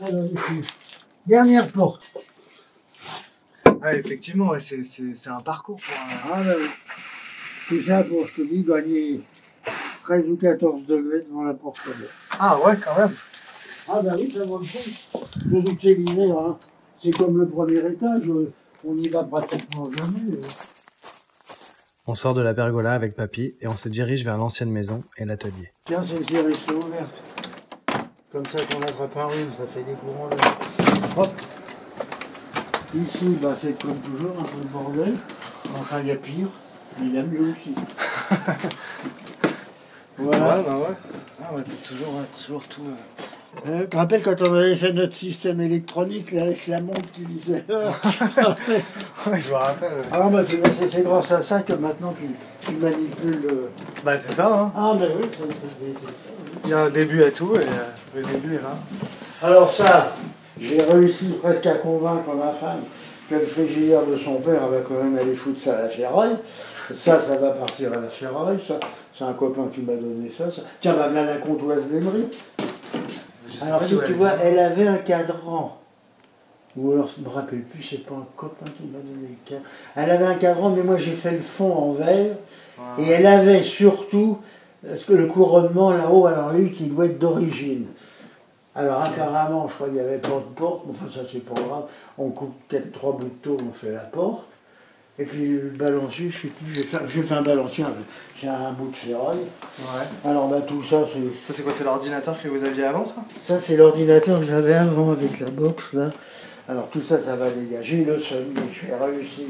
Alors, ici, dernière porte. Ah, effectivement, ouais, c'est, c'est, c'est un parcours pour un- Ah, ben. Tout ça pour, je te dis, gagner 13 ou 14 degrés devant la porte. là. Ah ouais, quand même. Ah, ben oui, ça vaut le coup. Je dis que c'est l'hiver, hein. C'est comme le premier étage, euh, on n'y va pratiquement jamais. euh. On sort de la pergola avec papy et on se dirige vers l'ancienne maison et l'atelier. Tiens, celle-ci elle reste ouverte. Comme ça, qu'on attrape un rhume, ça fait des courants d'air. Hop. Ici, bah, c'est comme toujours, un peu le bordel. Enfin, il y a pire, mais il y a mieux aussi. voilà. bah ouais. Ah ouais, toujours, toujours tout. Euh, tu te rappelles quand on avait fait notre système électronique, là, avec la montre qui disait... Ouais, je me rappelle. ah, bah, c'est- grâce à ça que maintenant tu, tu manipules... euh, Bah c'est ça, hein. Ah, ben oui, c'est ça. Il y a un début à tout et euh, le début est là. Alors ça, j'ai réussi presque à convaincre ma femme que le frigidaire de son père va quand même aller foutre ça à la ferraille. Ça, ça va partir à la ferraille. Ça, c'est un copain qui m'a donné ça. ça. Tiens, voilà la comptoise d'Emeric. Alors si tu vois, elle avait un cadran. Ou alors, je me rappelle plus, c'est pas un copain qui m'a donné le cadran. Elle avait un cadran, mais moi j'ai fait le fond en verre. Ouais. Et elle avait surtout parce que le couronnement là-haut, alors lui qui doit être d'origine. Alors apparemment, je crois qu'il n'y avait pas de porte, mais enfin ça c'est pas grave. On coupe quatre, trois bouts de tôle, on fait la porte. Et puis le balancier, je sais plus, j'ai fait, j'ai fait un balancier, j'ai un bout de ferraille. Ouais. Alors bah tout ça, c'est Ça c'est quoi, c'est l'ordinateur que vous aviez avant ça? Ça c'est l'ordinateur que j'avais avant avec la box là. Alors tout ça, ça va dégager le sommier. Je vais réussir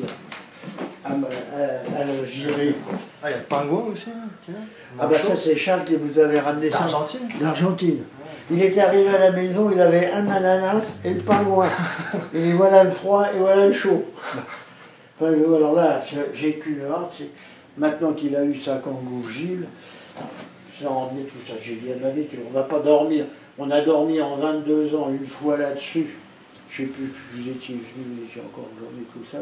à, me- à- à le virer. Ah, il y a le pingouin aussi. Ah bah ça c'est Charles qui vous avait ramené ça. D'Argentine D'Argentine. Il était arrivé à la maison, il avait un ananas et le pingouin. et voilà le froid et voilà le chaud. Enfin, alors là, j'ai- qu'une hâte, maintenant qu'il a eu sa kangou Gilles, ça en est tout ça. J'ai dit à ma vie, on va pas dormir. On a dormi en 22 ans une fois là-dessus. Je sais plus, vous étiez venu, j'ai encore aujourd'hui tout ça.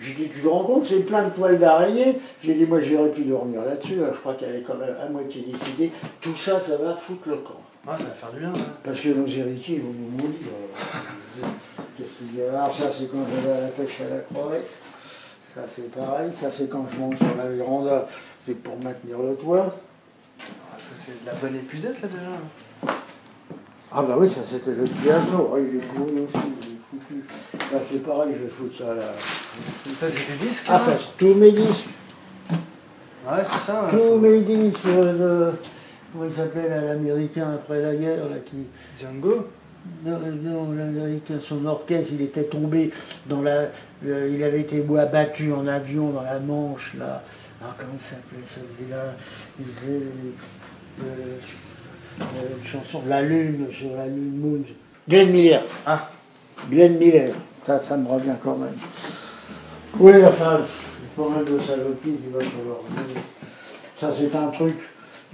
J'ai dit, tu te rends compte, c'est plein de toiles d'araignée. J'ai dit, moi, j'irai plus dormir là-dessus. Alors, Je crois qu'elle est quand même à moitié décidée. Tout ça, ça va foutre le camp. Ah, ça va faire du bien. là. Parce que nos héritiers, ils vont nous mourir. Qu'est-ce qu'il y a Alors, ça, c'est quand je vais à la pêche à la crevette. Ça, c'est pareil. Ça, c'est quand je monte sur la véranda. C'est pour maintenir le toit. Ah, ça c'est de la bonne épuisette là déjà. Ah, bah oui, ça, c'était le piano. Ah, il est pourri aussi. Il est foutu. C'est pareil, je vais foutre ça là. Ça c'est des disques Ah, là ça, c'est tous mes disques. Ouais, c'est ça. hein, Tous faut- mes disques euh, de. Comment il s'appelait l'américain après la guerre là, qui. Django Non, non, l'Américain, son orchestre, il était tombé dans la. le- il avait été abattu en avion dans la Manche, là. Ah, comment il s'appelait celui-là? Il faisait euh, euh, une chanson, La Lune, sur la Lune Moon. Glenn Miller. Ah. Glenn Miller. Ça, ça me revient quand même. Oui, enfin, il pas mal de saloperies qui va falloir. Ça, c'est un truc,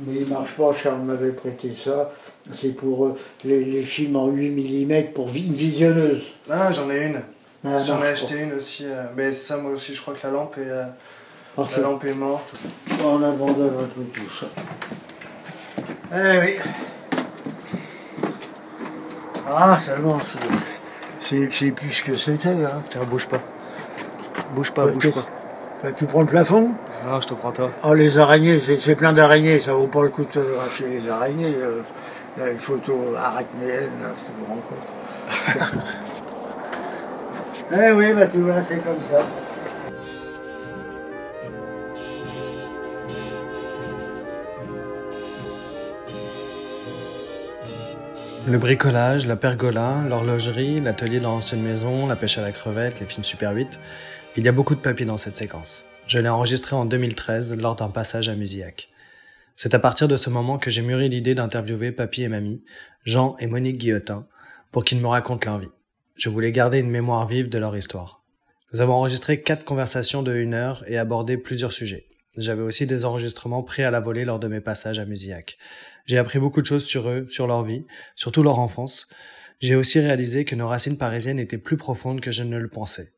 mais il marche pas. Charles m'avait prêté ça. C'est pour euh, les, les films en 8 mm pour vi- une visionneuse. Ah, j'en ai une. Ah, J'en ai acheté une aussi. euh, Mais ça, moi aussi, je crois que la lampe est, euh, crois. la lampe est morte. On abandonne un peu tout ça. Eh oui. Ah, seulement, c'est. C'est plus ce que c'était. Hein. Tiens, bouge pas. Bouge pas, bouge pas. Bah, tu prends le plafond Non, je te prends toi. Oh, les araignées, c'est c'est plein d'araignées, ça vaut pas le coup de photographier les araignées. euh. Là, une photo arachnéenne, là, tu me rends compte. eh oui, bah tu vois, c'est comme ça. Le bricolage, la pergola, l'horlogerie, l'atelier dans l'ancienne maison, la pêche à la crevette, les films Super 8. Il y a beaucoup de papier dans cette séquence. Je l'ai enregistré en 2013 lors d'un passage à Musillac. C'est à partir de ce moment que j'ai mûri l'idée d'interviewer Papy et Mamie, Jean et Monique Guillotin, pour qu'ils me racontent leur vie. Je voulais garder une mémoire vive de leur histoire. Nous avons enregistré quatre conversations de une heure et abordé plusieurs sujets. J'avais aussi des enregistrements pris à la volée lors de mes passages à Musillac. J'ai appris beaucoup de choses sur eux, sur leur vie, surtout leur enfance. J'ai aussi réalisé que nos racines parisiennes étaient plus profondes que je ne le pensais.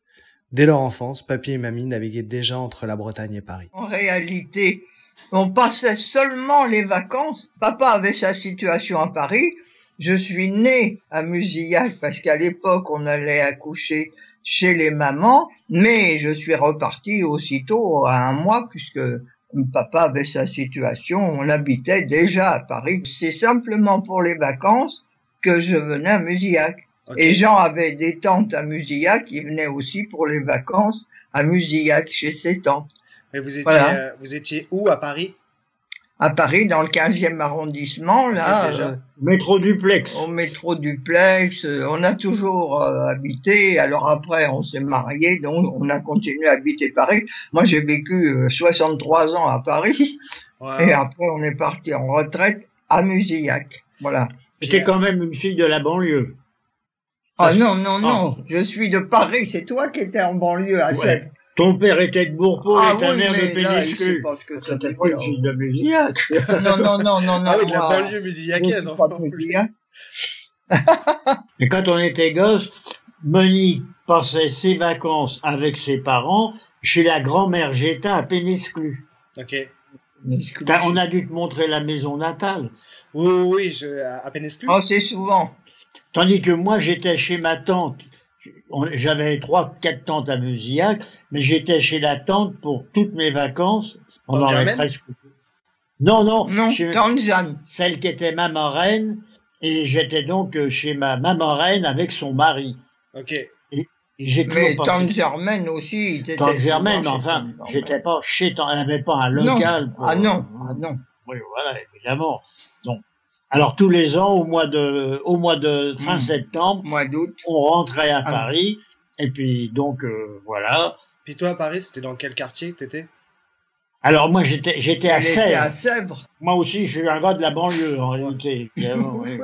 Dès leur enfance, papy et mamie naviguaient déjà entre la Bretagne et Paris. En réalité, on passait seulement les vacances. Papa avait sa situation à Paris je suis née à Musillac parce qu'à l'époque, on allait accoucher chez les mamans, mais je suis reparti aussitôt à un mois puisque papa avait sa situation, on habitait déjà à Paris. C'est simplement pour les vacances que je venais à Musillac. Et Jean avait des tantes à Musillac, qui venaient aussi pour les vacances à Musillac chez ses tantes. Et vous étiez, euh, vous étiez où à Paris? À Paris, dans le 15e arrondissement, là. déjà. Euh, métro duplex. Au métro duplex. Euh, on a toujours habité. Alors après, on s'est marié, donc on a continué à habiter Paris. Moi, j'ai vécu 63 ans à Paris. Et après, on est parti en retraite à Musillac. Voilà. C'était quand même une fille de la banlieue. Ah non, non, non, je suis de Paris, c'est toi qui étais en banlieue à ouais. Ton père était de Bourpeau ah, et ta mère de Péniscule. C'était pas une fille de Musillac. non, non, non, non, non. Ah oui, de la banlieue musillacaise. Pas de Mais quand on était gosse, Monique passait ses vacances avec ses parents chez la grand-mère Gétin à Pénisclu. Ok. On a dû te montrer la maison natale. Oui, oui, je, à Pénisclu. Oh, c'est souvent. Tandis que moi, j'étais chez ma tante. J'avais trois, quatre tantes à Musillac, mais j'étais chez la tante pour toutes mes vacances. On presque... Non, non. Non, tante Jeanne. Celle qui était ma marraine. Et j'étais donc euh, chez ma maman reine avec son mari. Ok. Et, mais tante Germaine aussi. Tante Germaine, enfin, j'étais pas chez tante, elle n'avait pas un local. Ah non, ah non. Oui, voilà, évidemment. Donc, alors tous les ans, au mois de, au mois de fin hmm. septembre, mois d'août, on rentrait à ah. Paris. Et puis donc euh, voilà. Puis toi à Paris, c'était dans quel quartier que t'étais? Alors moi j'étais j'étais à Sèvres. à Sèvres. Moi aussi je suis un gars de la banlieue en réalité. oui.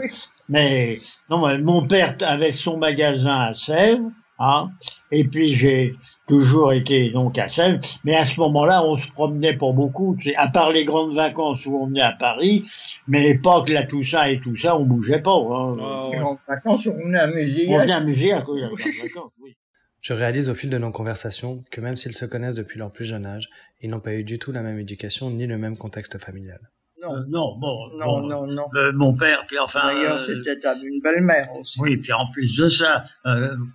Mais non, mon père avait son magasin à Sèvres. Hein et puis j'ai toujours été donc à Sèvres, mais à ce moment-là, on se promenait pour beaucoup, à part les grandes vacances où on venait à Paris, mais l'époque là tout ça et tout ça, on bougeait pas. Hein. Oh, Les grandes vacances, on venait à Musillac. On venait à Musillac, oui, vacances, oui. Je réalise au fil de nos conversations que même s'ils se connaissent depuis leur plus jeune âge, ils n'ont pas eu du tout la même éducation ni le même contexte familial. Non, euh, non, bon, non, non, non. Euh, mon père, puis enfin. D'ailleurs, euh, c'était une belle-mère aussi. Oui, puis en plus de ça,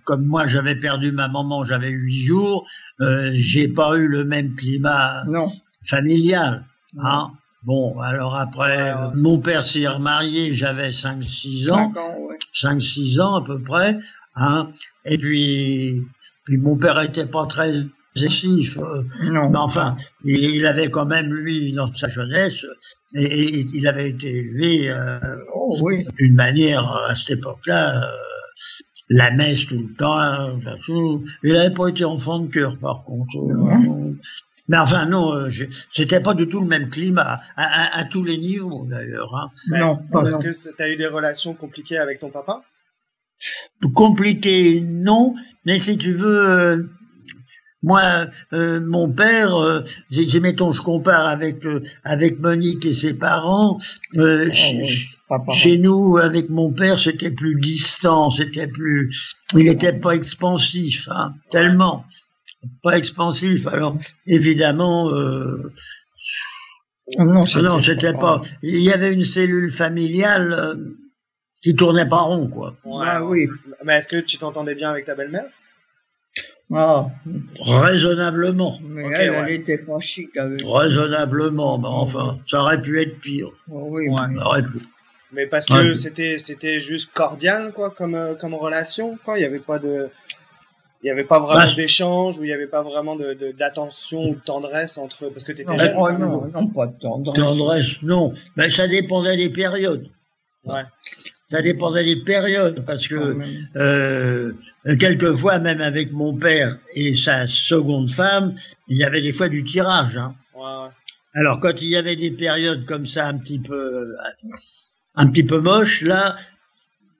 comme moi j'avais perdu ma maman, j'avais huit jours, j'ai pas eu le même climat non. familial. Hein. Bon, alors après, mon père s'est remarié, j'avais 5-6 ans. 5-6 ans à peu près. Hein. Et puis, puis mon père était pas très euh, non. Mais enfin, il, avait quand même, lui, dans sa jeunesse, et, il avait été élevé euh, oh, oui. d'une manière, à cette époque-là, euh, la messe tout le temps, il n'avait pas été enfant de cœur, par contre. mais enfin, non, c'était pas du tout le même climat, à, tous les niveaux, d'ailleurs. Hein. Non, parce que tu as eu des relations compliquées avec ton papa? Compliquées, non, mais si tu veux moi, euh, mon père, euh, mettons, je compare avec euh, avec Monique et ses parents. Euh, ah chez, nous, avec mon père, c'était plus distant, c'était plus, il n'était pas expansif, hein, tellement pas expansif. Alors, évidemment. Ah non, non c'était pas. Il y avait une cellule familiale qui tournait pas rond, quoi. ah oui. Mais est-ce que tu t'entendais bien avec ta belle-mère? Ah, raisonnablement. Mais elle, elle était pas chic avec. Raisonnablement, mais enfin, ça aurait pu être pire. Oh, oui, ouais, ça aurait pu. Mais parce que c'était c'était juste cordial quoi comme euh, comme relation quoi, il y avait pas de il y avait pas vraiment bah, d'échange ou il y avait pas vraiment de d'attention ou de tendresse entre parce que tu étais jeune. Oh, non, non, pas de tendresse. Tendresse non, mais ça dépendait des périodes. Ouais. Ça dépendait des périodes, parce que euh, quelquefois, même avec mon père et sa seconde femme, il y avait des fois du tirage. Hein. Ouais, Alors, quand il y avait des périodes comme ça, un petit peu, un petit peu moches, là,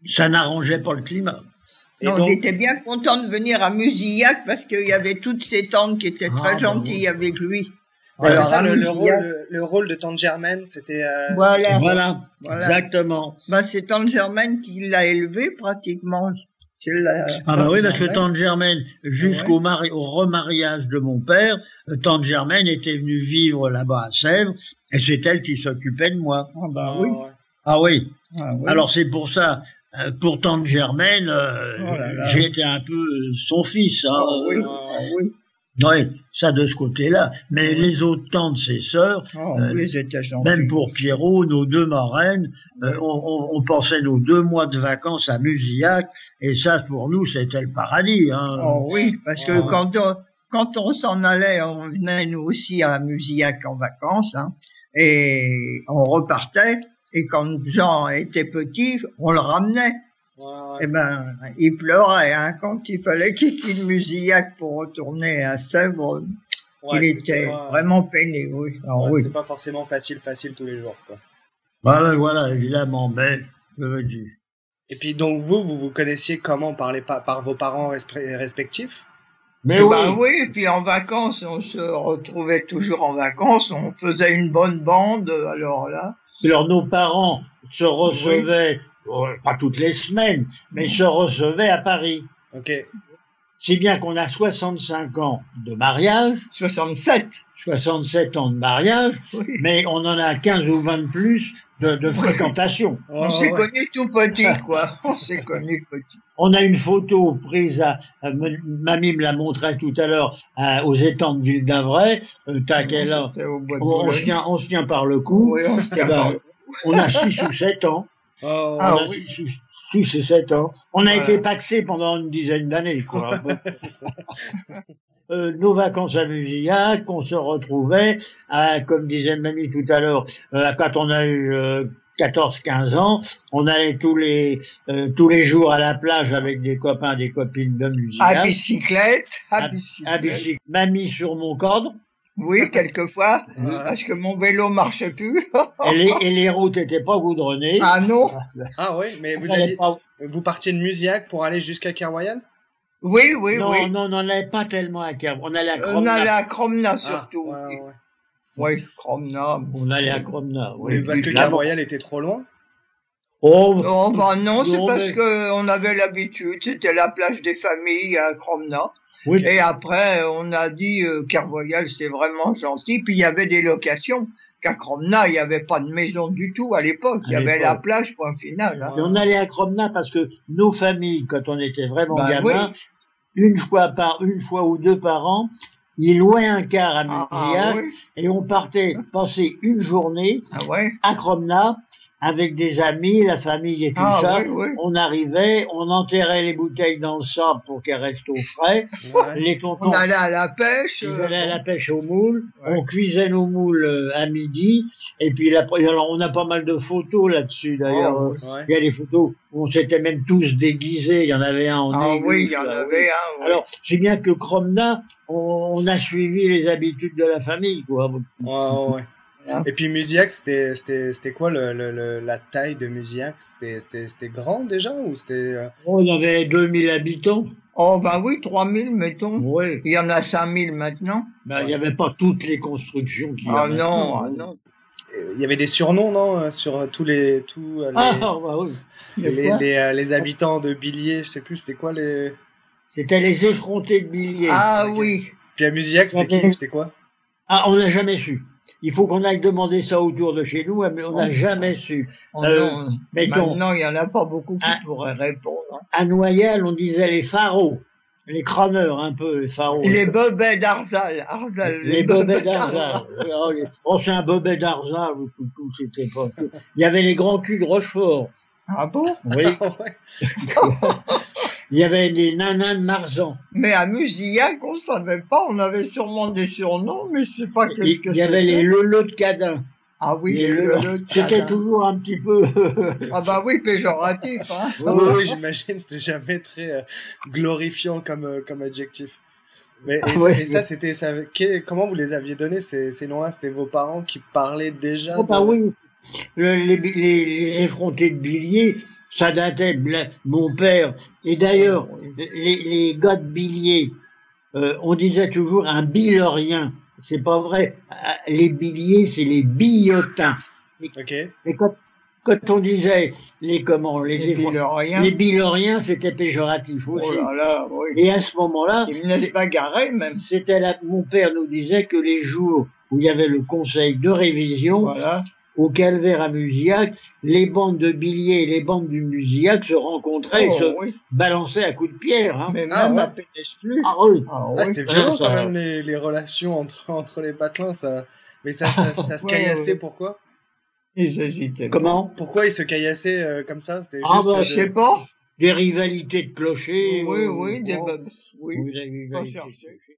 ça n'arrangeait pas le climat. Et non, j'étais bien content de venir à Musillac parce qu'il y avait toutes ces tantes qui étaient ah, très bah gentilles avec lui c'est ça le, rôle, le, rôle de Tante Germaine, c'était. Euh, voilà. voilà. exactement. Bah, c'est Tante Germaine qui l'a élevé pratiquement. ah bah oui, parce que Tante Germaine, jusqu'au au remariage de mon père, euh, Tante Germaine était venue vivre là-bas à Sèvres, et c'est elle qui s'occupait de moi. Ah bah oui. Ah oui. Ah Alors c'est pour ça, euh, pour tante Germaine, euh, oh j'ai été un peu son fils. Hein. Oui, oh oui. Oui, ça de ce côté-là. Mais les autres tantes, ses sœurs, oh, oui, même pour Pierrot, nos deux marraines, on, on, on, pensait nos deux mois de vacances à Musillac, et ça pour nous c'était le paradis. Hein. Oh oui, parce que quand on, quand on s'en allait, on venait nous aussi à Musillac en vacances, hein, et on repartait. Et quand Jean était petit, on le ramenait. Et eh ben, il pleurait hein, quand il fallait qu'il quitte Musillac pour retourner à Sèvres. il était vraiment peiné, oui. oui. C'était pas forcément facile, facile tous les jours, quoi. Bah, voilà, évidemment, mais je veux dire. Et puis donc vous, vous vous connaissiez comment par, les, par vos parents respectifs? Mais oui. Bah oui, et puis en vacances, on se retrouvait toujours en vacances, on faisait une bonne bande, alors là. Alors nos parents se recevaient, euh, pas toutes les semaines, mais se recevaient à Paris. Ok. C'est bien qu'on a 65 ans de mariage. 67. 67 ans de mariage, mais on en a 15 ou 20 de plus de, de fréquentation. on s'est connus tout petit, quoi. On s'est connus petit. On a une photo prise à, mamie me l'a montré tout à l'heure aux étangs de Ville d'Avray. Euh, on, se tient, on se tient par le cou. on, eh ben, on a 6 ou 7 ans. Oh, ah, oui. 6 ou 7 ans. On a été paxé pendant une dizaine d'années, quoi. Euh, nos vacances à Musillac, on se retrouvait, comme disait mamie tout à l'heure, euh, quand on a eu 14-15 euh, ans, on allait tous les tous les jours à la plage avec des copains, des copines de Musillac. À bicyclette, à, bicyclette. À bicyclette. Mamie sur mon cordre. Oui, quelquefois, parce que mon vélo marchait plus. et, les, et les routes étaient pas goudronnées. Ah non. Ah oui, mais vous, alliez, vous partiez de Musillac pour aller jusqu'à Kervoyal oui, oui, non, oui. Non, on n'allait pas tellement à Kerv. On allait à Cromna. On allait à Cromna surtout. Ah, ouais, ouais. Oui, Cromna. On allait à Cromna. Oui. parce que Kervoyal était trop loin Oh, oh bah non, c'est parce mais... que on avait l'habitude, c'était la plage des familles à Cromna. Oui. Et après, on a dit euh, Kervoyal, c'est vraiment gentil. Puis il y avait des locations. Qu'à Cromna, il n'y avait pas de maison du tout à l'époque. Il y avait la plage, point final. Hein. Et on allait à Cromna parce que nos familles, quand on était vraiment bah, gamins, une fois par une fois ou deux par an, ils louaient un car à ah, ah et on partait passer une journée ah, ouais. à Cromna avec des amis, la famille et tout ah, ça. Oui, oui. On arrivait, on enterrait les bouteilles dans le sable pour qu'elles restent au frais. Ouais. Les tontons, on allait à la pêche. Ils allaient à la pêche au moule. On cuisait nos moules euh, à midi. Et puis là, alors on a pas mal de photos là-dessus d'ailleurs. Oh, il y a des photos où on s'était même tous déguisés. Il y en avait un en Ah oui, il y en avait un. Alors c'est bien que Cromna, on, on, a suivi les habitudes de la famille, quoi. Ouais, ouais. Et puis Musiac, c'était c'était c'était quoi le, le, la taille de Musiac? C'était c'était c'était grand déjà ou c'était euh... Oh, il y avait 2000 habitants. Oh bah oui, 3000 mettons. Oui. Il y en a 5000 maintenant. Ben il n'y avait pas toutes les constructions qui Ah non, ah non. Il y avait des surnoms non euh, sur tous les tous euh, les ah, bah oui. les, les, les, habitants de Billiers, je sais plus c'était quoi les? C'était les effrontés de Billiers. Ah oui. Puis à Musiac, c'était qui? C'était quoi? Ah, on n'a jamais su. Il faut qu'on aille demander ça autour de chez nous, mais on n'a jamais su. Oh euh, maintenant, il y en a pas beaucoup qui pourraient répondre. Hein. À Noyal, on disait les pharaons, les crâneurs un peu, les pharaons. Les bobets d'Arzal. Arzal les, les bobets d'Arzal. oh, c'est un bobet d'Arzal, c'était pas. Il y avait les grands culs de Rochefort. Ah bon? Oui. Il y avait les nanas de Marzan. Mais à Musillac, on savait pas, on avait sûrement des surnoms, mais je sais pas qu'est-ce que c'était. Il y avait les Leleux de Cadin. Ah oui, les, Leleux de C'était toujours un petit peu... ah bah oui, péjoratif, hein. oui, oui, j'imagine, c'était jamais très euh, glorifiant comme, euh, comme adjectif. Mais, et, ah, ouais, et ça, c'était, ça, comment vous les aviez donnés, ces, ces noms-là? C'était vos parents qui parlaient déjà? Oh bah oui. Le, les, les, les effrontés de Billiers, ça datait mon père. Et d'ailleurs, les, les gars de Billiers, euh, on disait toujours un billorien. C'est pas vrai. Les billiers, c'est les billotins. Okay. Et quand, quand on disait les comment les, les billoriens, les billoriens c'était péjoratif aussi. Oh là là, oui. Et à ce moment-là, ils venaient pas garer même. C'était là, mon père nous disait que les jours où il y avait le conseil de révision, voilà au calvaire à Musillac, les bandes de billets et les bandes du Musillac se rencontraient et Oh, se oui. balançaient à coups de pierre. Hein. Mais Ah, ouais. à Pénesclus. Ah oui. Ah, Ah, oui. c'était ça, violent ça- quand même les, les relations entre, entre les patelins, ça. Mais ça, ça, ça se caillassait, ouais. pourquoi? Ils. Comment? Pourquoi ils se caillassaient euh, comme ça? C'était Ah, juste. bah, de- Je sais pas. Des rivalités de clochers. Oui, euh, oui, des, bon, oui. oui, des.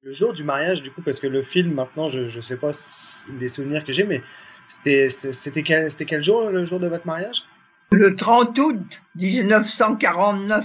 Le jour du mariage, du coup, parce que le film, maintenant, je, je sais pas les souvenirs que j'ai, mais c'était, quel, c'était quel jour, le jour de votre mariage? Le 30 août 1949.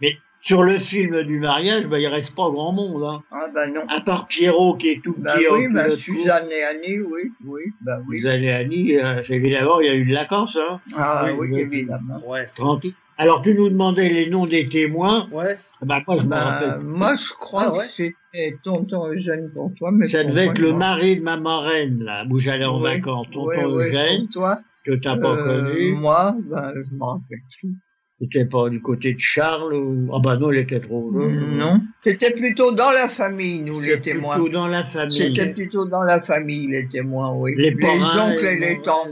Mais sur le film du mariage, bah, il reste pas grand monde. Hein. Ah ben non. À part Pierrot qui est tout Bah petit. oui, bah, Suzanne et Annie, oui, oui, bah oui. Vous allez Annie, euh, évidemment, il y a eu de la. Hein. Ah Oui, évidemment. Ouais. c'est- 30. Alors tu nous demandais les noms des témoins. Ouais. Bah, moi, je Bah, rappelle. moi, je crois Ah ouais que c'était tonton Eugène pour toi, mais Ça devait être le mari de ma marraine, là, où j'allais en vacances. Tonton Eugène, toi. que t'as pas Euh, connu. Moi, ben, je me rappelle plus. C'était pas du côté de Charles ou... Ah bah non, il était trop jeune. Non. C'était plutôt dans la famille, nous, les C'était témoins. plutôt dans la famille. C'était plutôt dans la famille, les témoins, oui. Les, parrains, oncles et les tantes.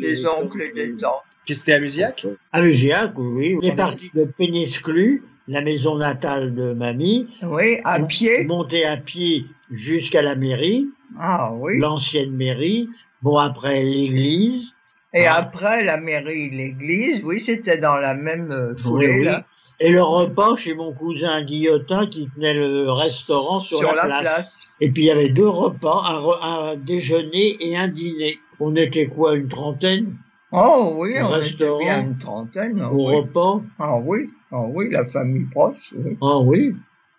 les Les oncles et les tantes. Puis c'était à Musillac À Musillac, oui. On est parti de Pénesclus, la maison natale de mamie. Oui, à On- pied. Monter à pied jusqu'à la mairie, Ah oui. l'ancienne mairie. Bon, après l'église. Et Ah. après la mairie, l'église, oui, c'était dans la même euh, foulée, Oui, oui. là, Et le repas chez mon cousin Guillotin qui tenait le restaurant sur, sur, la, la place. place. Et puis il y avait deux repas, un, re- un déjeuner et un dîner. On était quoi, une trentaine? Oh oui, on restaurant. était bien une trentaine. au oui. repas Ah oui, ah oui, la famille proche, oui. Ah oui.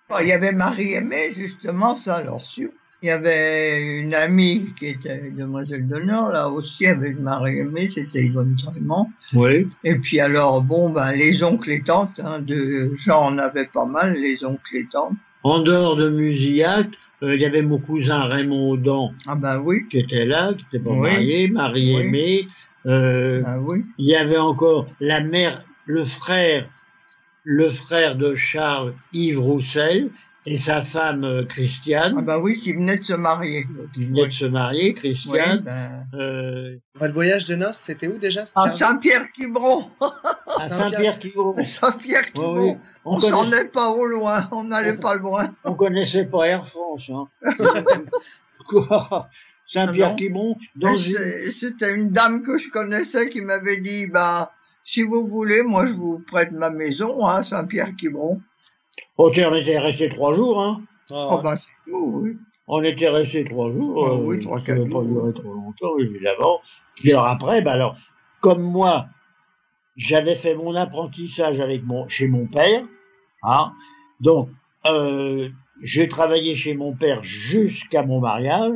Ah, Il y avait Marie-Aimée, justement, ça, alors sûr. Il y avait une amie qui était demoiselle d'honneur, là aussi, avec Marie-Aimée, c'était Yvonne Salmon. Oui. Et puis alors, bon, ben, les oncles et tantes, hein, de gens, on avait pas mal, les oncles et tantes. En dehors de Musillac, euh, il y avait mon cousin Raymond Audan Ah ben oui, qui était là, qui était pas Oui. marié, Marie-Aimée. Euh, ben oui. Il y avait encore la mère, le frère, le frère de Charles, Yves Roussel, et sa femme euh, Christiane, Ah ben oui, qui venait de se marier. qui venait oui. de se marier, Oui, Christiane. ben, euh, Votre voyage de noces, c'était où déjà à Saint-Pierre-Quiberon. à Saint-Pierre. Saint-Pierre-Quiberon. Saint-Pierre-Quiberon. Oui, oui. On s'en connaissait, est pas au loin, on n'allait pas loin. on connaissait pas Air France. Hein. Quoi? Dans une... c'est- C'était une dame que je connaissais qui m'avait dit, bah, si vous voulez, moi je vous prête ma maison à Saint-Pierre-Quiberon. Oh, on était resté trois jours. Hein. Ah, Oh, bah, c'est tout, oui. On était resté trois jours. Euh, oui, trois, quatre n'a pas jours. duré trop longtemps, évidemment. Puis alors après, bah alors, comme moi, j'avais fait mon apprentissage avec mon, chez mon père, hein, donc euh, j'ai travaillé chez mon père jusqu'à mon mariage,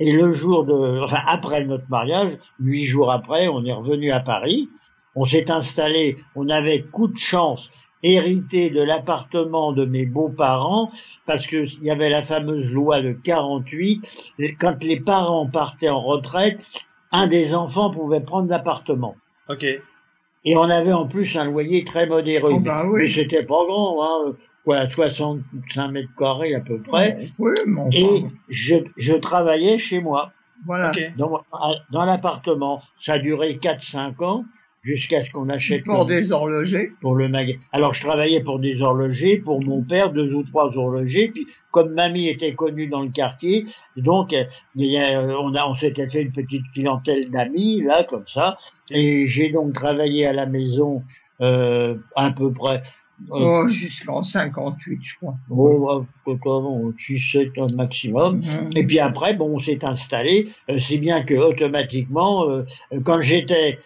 et le jour de, enfin après notre mariage, huit jours après, on est revenu à Paris, on s'est installé, on avait coup de chance, hérité de l'appartement de mes beaux-parents, parce que il y avait la fameuse loi de 48, et quand les parents partaient en retraite, un des enfants pouvait prendre l'appartement. ok. Et on avait en plus un loyer très modéré. Oh, bah oui. Mais c'était pas grand, hein, quoi, 65 mètres carrés à peu près. Oui, enfin, Et je, je travaillais chez moi, voilà. Dans, dans l'appartement. Ça a duré 4-5 ans, jusqu'à ce qu'on achète Pour des horlogers. pour le magasin. Alors je travaillais pour des horlogers, pour mon père, deux ou trois horlogers. Puis comme mamie était connue dans le quartier, donc euh, il y a- on a on s'était fait une petite clientèle d'amis là comme ça. Et j'ai donc travaillé à la maison euh, à peu près. Oh, jusqu'en 58, je crois. Oh, euh, comment, 6-7 ans maximum. Mhm. Et puis après, bon, on s'est installé, euh, si bien que automatiquement, euh, quand j'étais,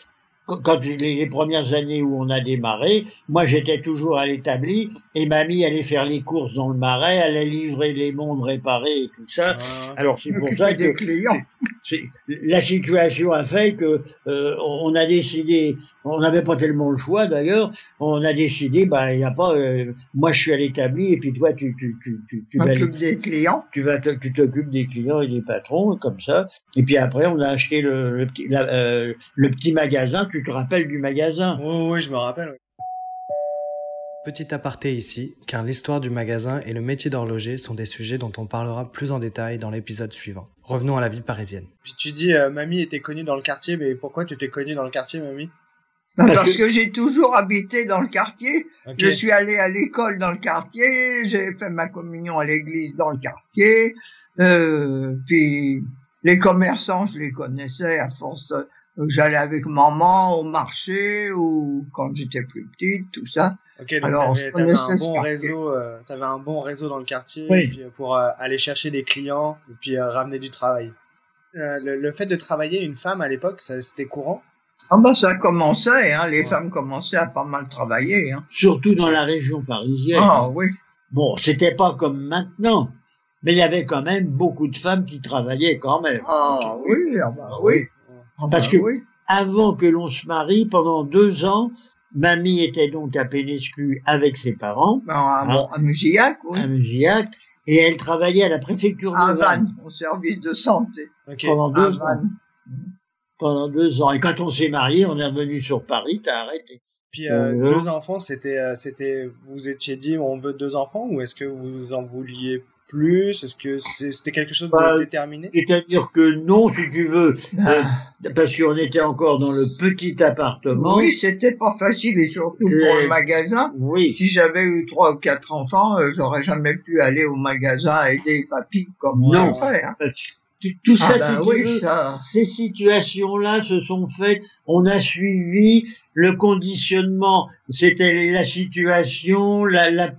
quand les, les premières années où on a démarré, moi j'étais toujours à l'établi et mamie allait faire les courses dans le marais, elle allait livrer les mondes réparés et tout ça. Ah, Alors c'est pour ça des que clients. c'est- la situation a fait que euh, on a décidé, on n'avait pas tellement le choix d'ailleurs, on a décidé, bah il y a pas, euh, moi je suis à l'établi et puis toi tu tu tu tu, tu vas des clients. tu vas te- tu t'occupes des clients et des patrons comme ça et puis après on a acheté le, le petit la- euh, le petit magasin tu te rappelles du magasin Oui, oui, je me rappelle. oui. Petit aparté ici, car l'histoire du magasin et le métier d'horloger sont des sujets dont on parlera plus en détail dans l'épisode suivant. Revenons à la vie parisienne. Puis tu dis, euh, mamie était connue dans le quartier, mais pourquoi t'étais connue dans le quartier, mamie? Parce, Parce que, j'ai toujours habité dans le quartier. Je suis allé à l'école dans le quartier, j'ai fait ma communion à l'église dans le quartier. Euh, puis les commerçants, je les connaissais à force. J'allais avec maman au marché ou quand j'étais plus petite, tout ça. Ok, donc Alors, connaissais un bon réseau, euh, t'avais un bon réseau dans le quartier, Oui. et puis, euh, pour euh, aller chercher des clients et puis euh, ramener du travail. Euh, le, le fait de travailler une femme à l'époque, c'était courant? Ah bah ça commençait, hein, les Ouais. femmes commençaient à pas mal travailler. Hein. Surtout dans la région parisienne. Ah oui. Bon, c'était pas comme maintenant, mais il y avait quand même beaucoup de femmes qui travaillaient quand même. Ah oui, ah bah oui. Ah Parce bah que- oui. Avant que l'on se marie, pendant deux ans, mamie était donc à Pénescu avec ses parents, Ben, à, bon, à Musillac, oui. à Musillac, et elle travaillait à la préfecture À de Vannes Vannes, au service de santé. Pendant À deux ans. Vannes. Pendant deux ans. Et quand on s'est marié, on est revenu sur Paris, t'as arrêté. Puis euh, Euh, deux enfants, c'était, euh, c'était, vous étiez dit, on veut deux enfants, ou est-ce que vous en vouliez plus Est-ce que c'était quelque chose de Bah, déterminé? C'est-à-dire que non, si tu veux, Ah. parce qu'on était encore dans le petit appartement. Oui, c'était pas facile, et surtout pour Euh, le magasin. Oui. Si j'avais eu trois ou quatre enfants, euh, j'aurais jamais pu aller au magasin aider papy comme Non. mon frère. Tout, tout ça, Ah bah si tu oui, veux, ça. ces situations-là se sont faites, on a suivi le conditionnement, c'était la situation, la, la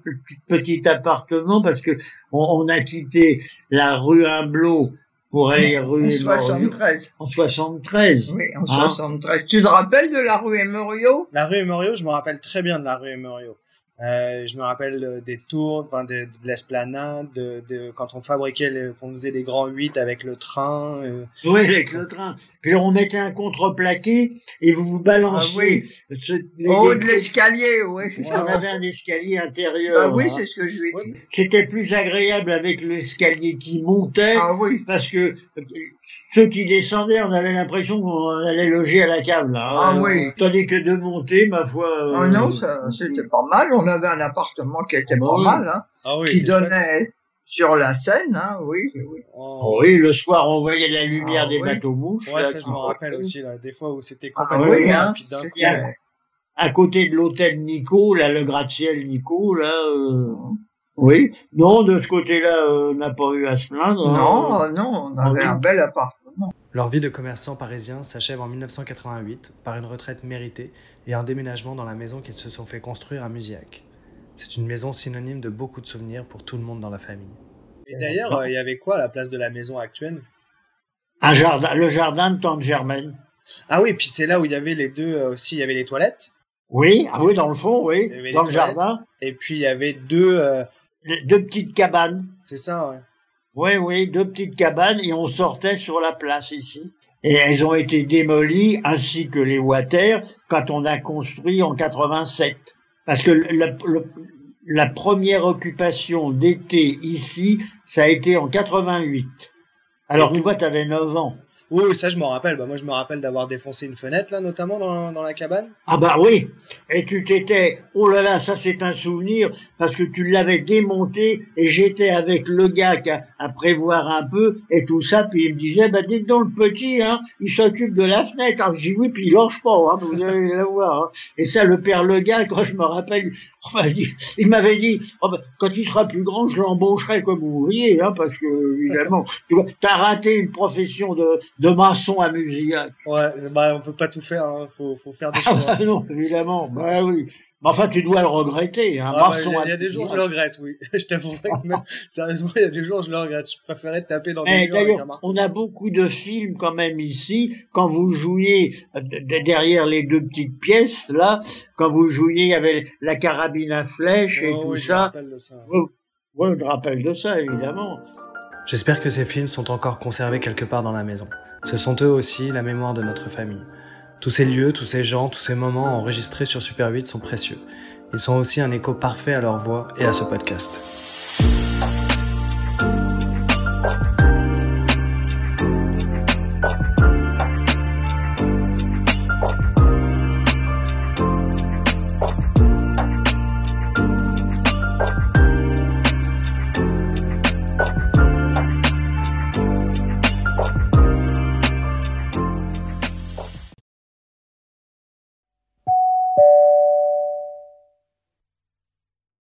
petit appartement, parce que on, on a quitté la rue Humblot pour aller rue En Moriot 73. en 73. Oui, en Hein 73. Tu te rappelles de la rue Emerio La rue Emerio, je me rappelle très bien de la rue Emerio. Euh, je me rappelle euh, des tours, enfin de, de l'esplanade, de, de quand on fabriquait, le- qu'on faisait des grands 8 avec le train. euh. Oui, avec le train. Puis on mettait un contreplaqué et vous vous balanciez. Ah ce- les- Au haut de l'escalier, oui. On avait un escalier intérieur. Ah oui, hein. c'est ce que je lui ai dit. C'était plus agréable avec l'escalier qui montait. Ah oui. parce que euh, ceux qui descendaient, on avait l'impression qu'on allait loger à la cave, là. Ah Euh, oui. Tandis que de monter, ma foi. euh, Ah non, c'était pas mal. On avait un appartement qui était Bah pas oui. mal, hein, Ah oui, qui donnait sur la Seine, hein, oui, oui. Oh. Oui, le soir, on voyait la lumière Ah des oui. bateaux mouches. Ouais, là, ça je me rappelle aussi là, des fois où c'était Ah complètement oui, hein, puis d'un coup, c'était- euh, À côté de l'hôtel Nico, là, le gratte-ciel Nico, là. euh, Oui. Non, de ce côté-là, euh, on n'a pas eu à se plaindre. hein. Non, euh, non, on avait oui. un bel appartement. Leur vie de commerçant parisien s'achève en 1988 par une retraite méritée et un déménagement dans la maison qu'ils se sont fait construire à Musillac. C'est une maison synonyme de beaucoup de souvenirs pour tout le monde dans la famille. Et d'ailleurs, euh, il y avait quoi à la place de la maison actuelle? Un jardin, le jardin de Tante Germaine. Ah oui, puis c'est là où il y avait les deux euh, aussi, il y avait les toilettes, Oui, ah oui, dans le fond, oui. Avait Dans le toilettes. jardin. et puis il y avait deux, euh, Deux petites cabanes. c'est ça, ouais. Oui, oui, deux petites cabanes et on sortait sur la place ici. Et elles ont été démolies ainsi que les water quand on a construit en 87. Parce que la, le- la première occupation d'été ici, ça a été en 88. Alors tu vois, tu avais 9 ans. Oui, ça je m'en rappelle. Bah, moi je me rappelle d'avoir défoncé une fenêtre là, notamment dans, dans la cabane. Ah bah oui, et tu t'étais, oh là là, ça c'est un souvenir, parce que tu l'avais démonté, et j'étais avec le gars qui a, à prévoir un peu, et tout ça, puis il me disait, bah dites donc le petit, hein, il s'occupe de la fenêtre. Alors, j'ai dit, oui, puis il lâche pas, hein, vous allez le voir. hein. Et ça, le père le gars, quand je me rappelle, dit- il m'avait dit, oh, bah, quand il sera plus grand, je l'embaucherai comme ouvrier, hein, parce que, évidemment, tu vois, t'as raté une profession de, de maçon à Musillac. Ouais, bah on peut pas tout faire, hein. faut, faut faire des Ah choix. bah non, évidemment. Bah oui. Mais enfin, tu dois le regretter. Hein. Ah, bah, Maçon il y a- à il y a des jours je le regrette, oui. je t'avouerai que même, sérieusement, il y a des jours je le regrette. Je préférais taper dans des Eh, murs on a beaucoup de films quand même ici. Quand vous jouiez euh, de- derrière les deux petites pièces, là, quand vous jouiez avec la carabine à flèche et Ouais, tout oui, je me ça, rappelle de ça. ouais, je me rappelle de ça, évidemment. J'espère que ces films sont encore conservés quelque part dans la maison. Ce sont eux aussi la mémoire de notre famille. Tous ces lieux, tous ces gens, tous ces moments enregistrés sur Super 8 sont précieux. Ils sont aussi un écho parfait à leur voix et à ce podcast.